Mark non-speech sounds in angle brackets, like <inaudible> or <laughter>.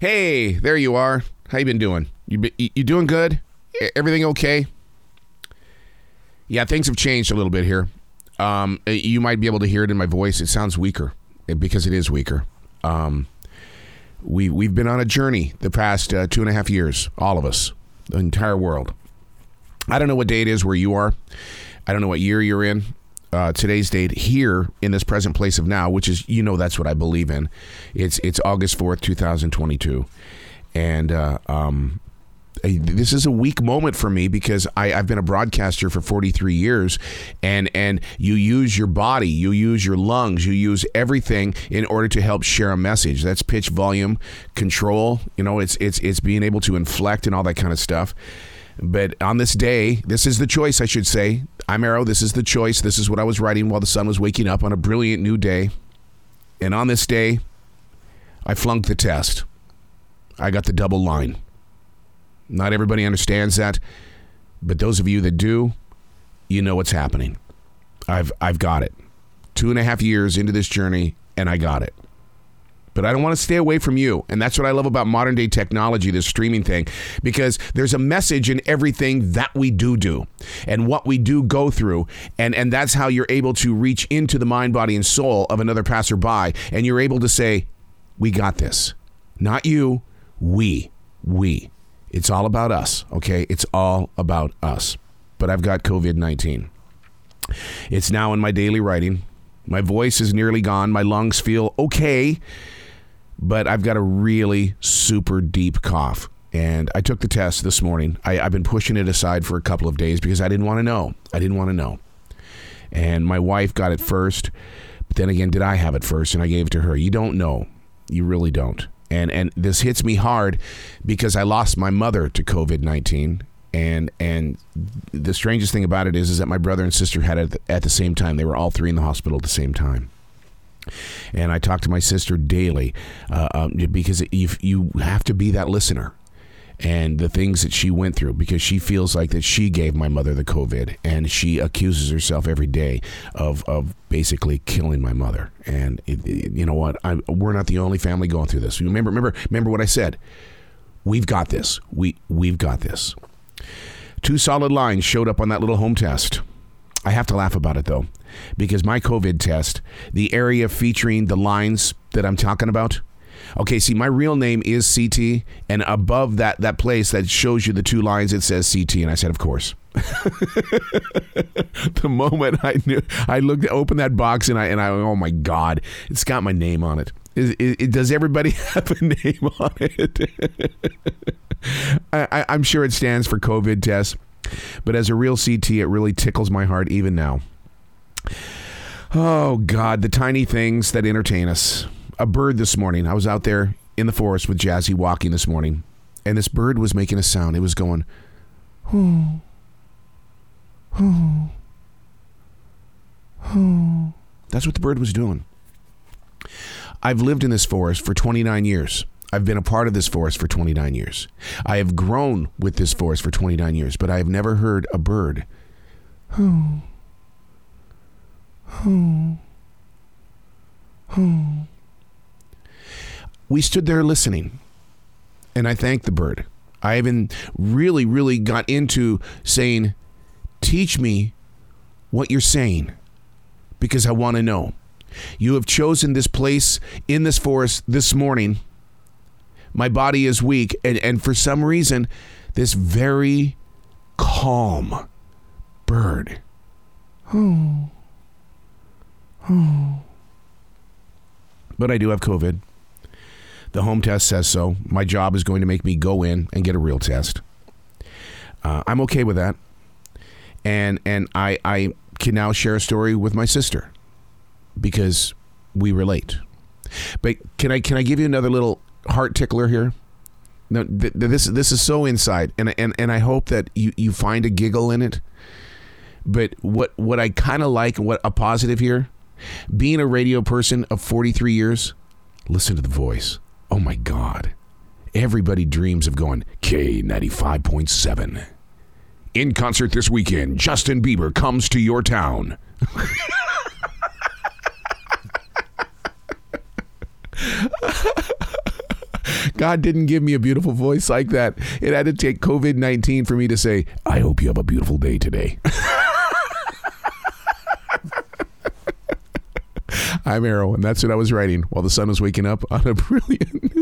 Hey, there you are. How you been doing? You be- you doing good? Everything okay? Yeah, things have changed a little bit here. Um, you might be able to hear it in my voice. It sounds weaker eh, because it is weaker. Um, we we've been on a journey the past uh, two and a half years, all of us, the entire world. I don't know what day it is where you are. I don't know what year you're in. Uh, today's date here in this present place of now, which is you know that's what I believe in. It's it's August fourth, two thousand twenty two, and uh, um, this is a weak moment for me because I, I've been a broadcaster for 43 years, and and you use your body, you use your lungs, you use everything in order to help share a message. That's pitch, volume, control. You know, it's it's it's being able to inflect and all that kind of stuff. But on this day, this is the choice, I should say. I'm Arroe. This is the choice. This is what I was writing while the sun was waking up on a brilliant new day. And on this day, I flunked the test. I got the double line. Not everybody understands that, but those of you that do, you know what's happening. I've I've got it. Two and a half years into this journey, and I got it. But I don't want to stay away from you. And that's what I love about modern day technology, this streaming thing, because there's a message in everything that we do do and what we do go through. And, and that's how you're able to reach into the mind, body, and soul of another passerby. And you're able to say, We got this. Not you, we. We. It's all about us, okay? It's all about us. But I've got COVID 19. It's now in my daily writing. My voice is nearly gone. My lungs feel okay, but I've got a really super deep cough. And I took the test this morning. I, I've been pushing it aside for a couple of days because I didn't want to know. I didn't want to know. And my wife got it first. But then again, did I have it first? And I gave it to her. You don't know. You really don't. And and this hits me hard because I lost my mother to COVID nineteen. And and the strangest thing about it is is that my brother and sister had it at the same time. They were all three in the hospital at the same time. And I talk to my sister daily uh, um, because you you have to be that listener and the things that she went through because she feels like that she gave my mother the COVID and she accuses herself every day of, of basically killing my mother. And it, it- you know what? I, we're not the only family going through this. Remember, remember, remember what I said. We've got this. We we've got this. Two solid lines showed up on that little home test. I have to laugh about it though, because my COVID test, the area featuring the lines that I'm talking about. Okay, see, my real name is CT, and above that that place that shows you the two lines, it says CT, and I said, of course. <laughs> the moment I knew, I looked, opened that box, and I and I, oh my God, it's got my name on it. Is- is- is- does everybody <laughs> have a name on it? <laughs> I, I, I'm sure it stands for COVID test, but as a real CT, it really tickles my heart even now. Oh God, the tiny things that entertain us. A bird this morning. I was out there in the forest with Jazzie walking this morning, and this bird was making a sound. It was going, "Hoo, hoo, hoo." That's what the bird was doing. I've lived in this forest for 29 years. I've been a part of this forest for 29 years. I have grown with this forest for 29 years, but I have never heard a bird. We stood there listening, and I thanked the bird. I even really, really got into saying, Teach me what you're saying because I want to know. You have chosen this place in this forest this morning. My body is weak, and, and for some reason, this very calm bird. Oh. Oh. But I do have COVID. The home test says so. My job is going to make me go in and get a real test. Uh, I'm okay with that. And and I I can now share a story with my sister because we relate. But can I can I give you another little heart tickler here? No, th- th- this this is so inside, and and and I hope that you you find a giggle in it. But what what I kind of like, what a positive here, being a radio person of 43 years, listen to the voice. Oh my God, everybody dreams of going K 95.7. In concert this weekend, Justin Bieber comes to your town. <laughs> God didn't give me a beautiful voice like that. It had to take COVID 19 for me to say, I hope you have a beautiful day today. <laughs> I'm Arroe, and that's what I was writing while the sun was waking up on a brilliant.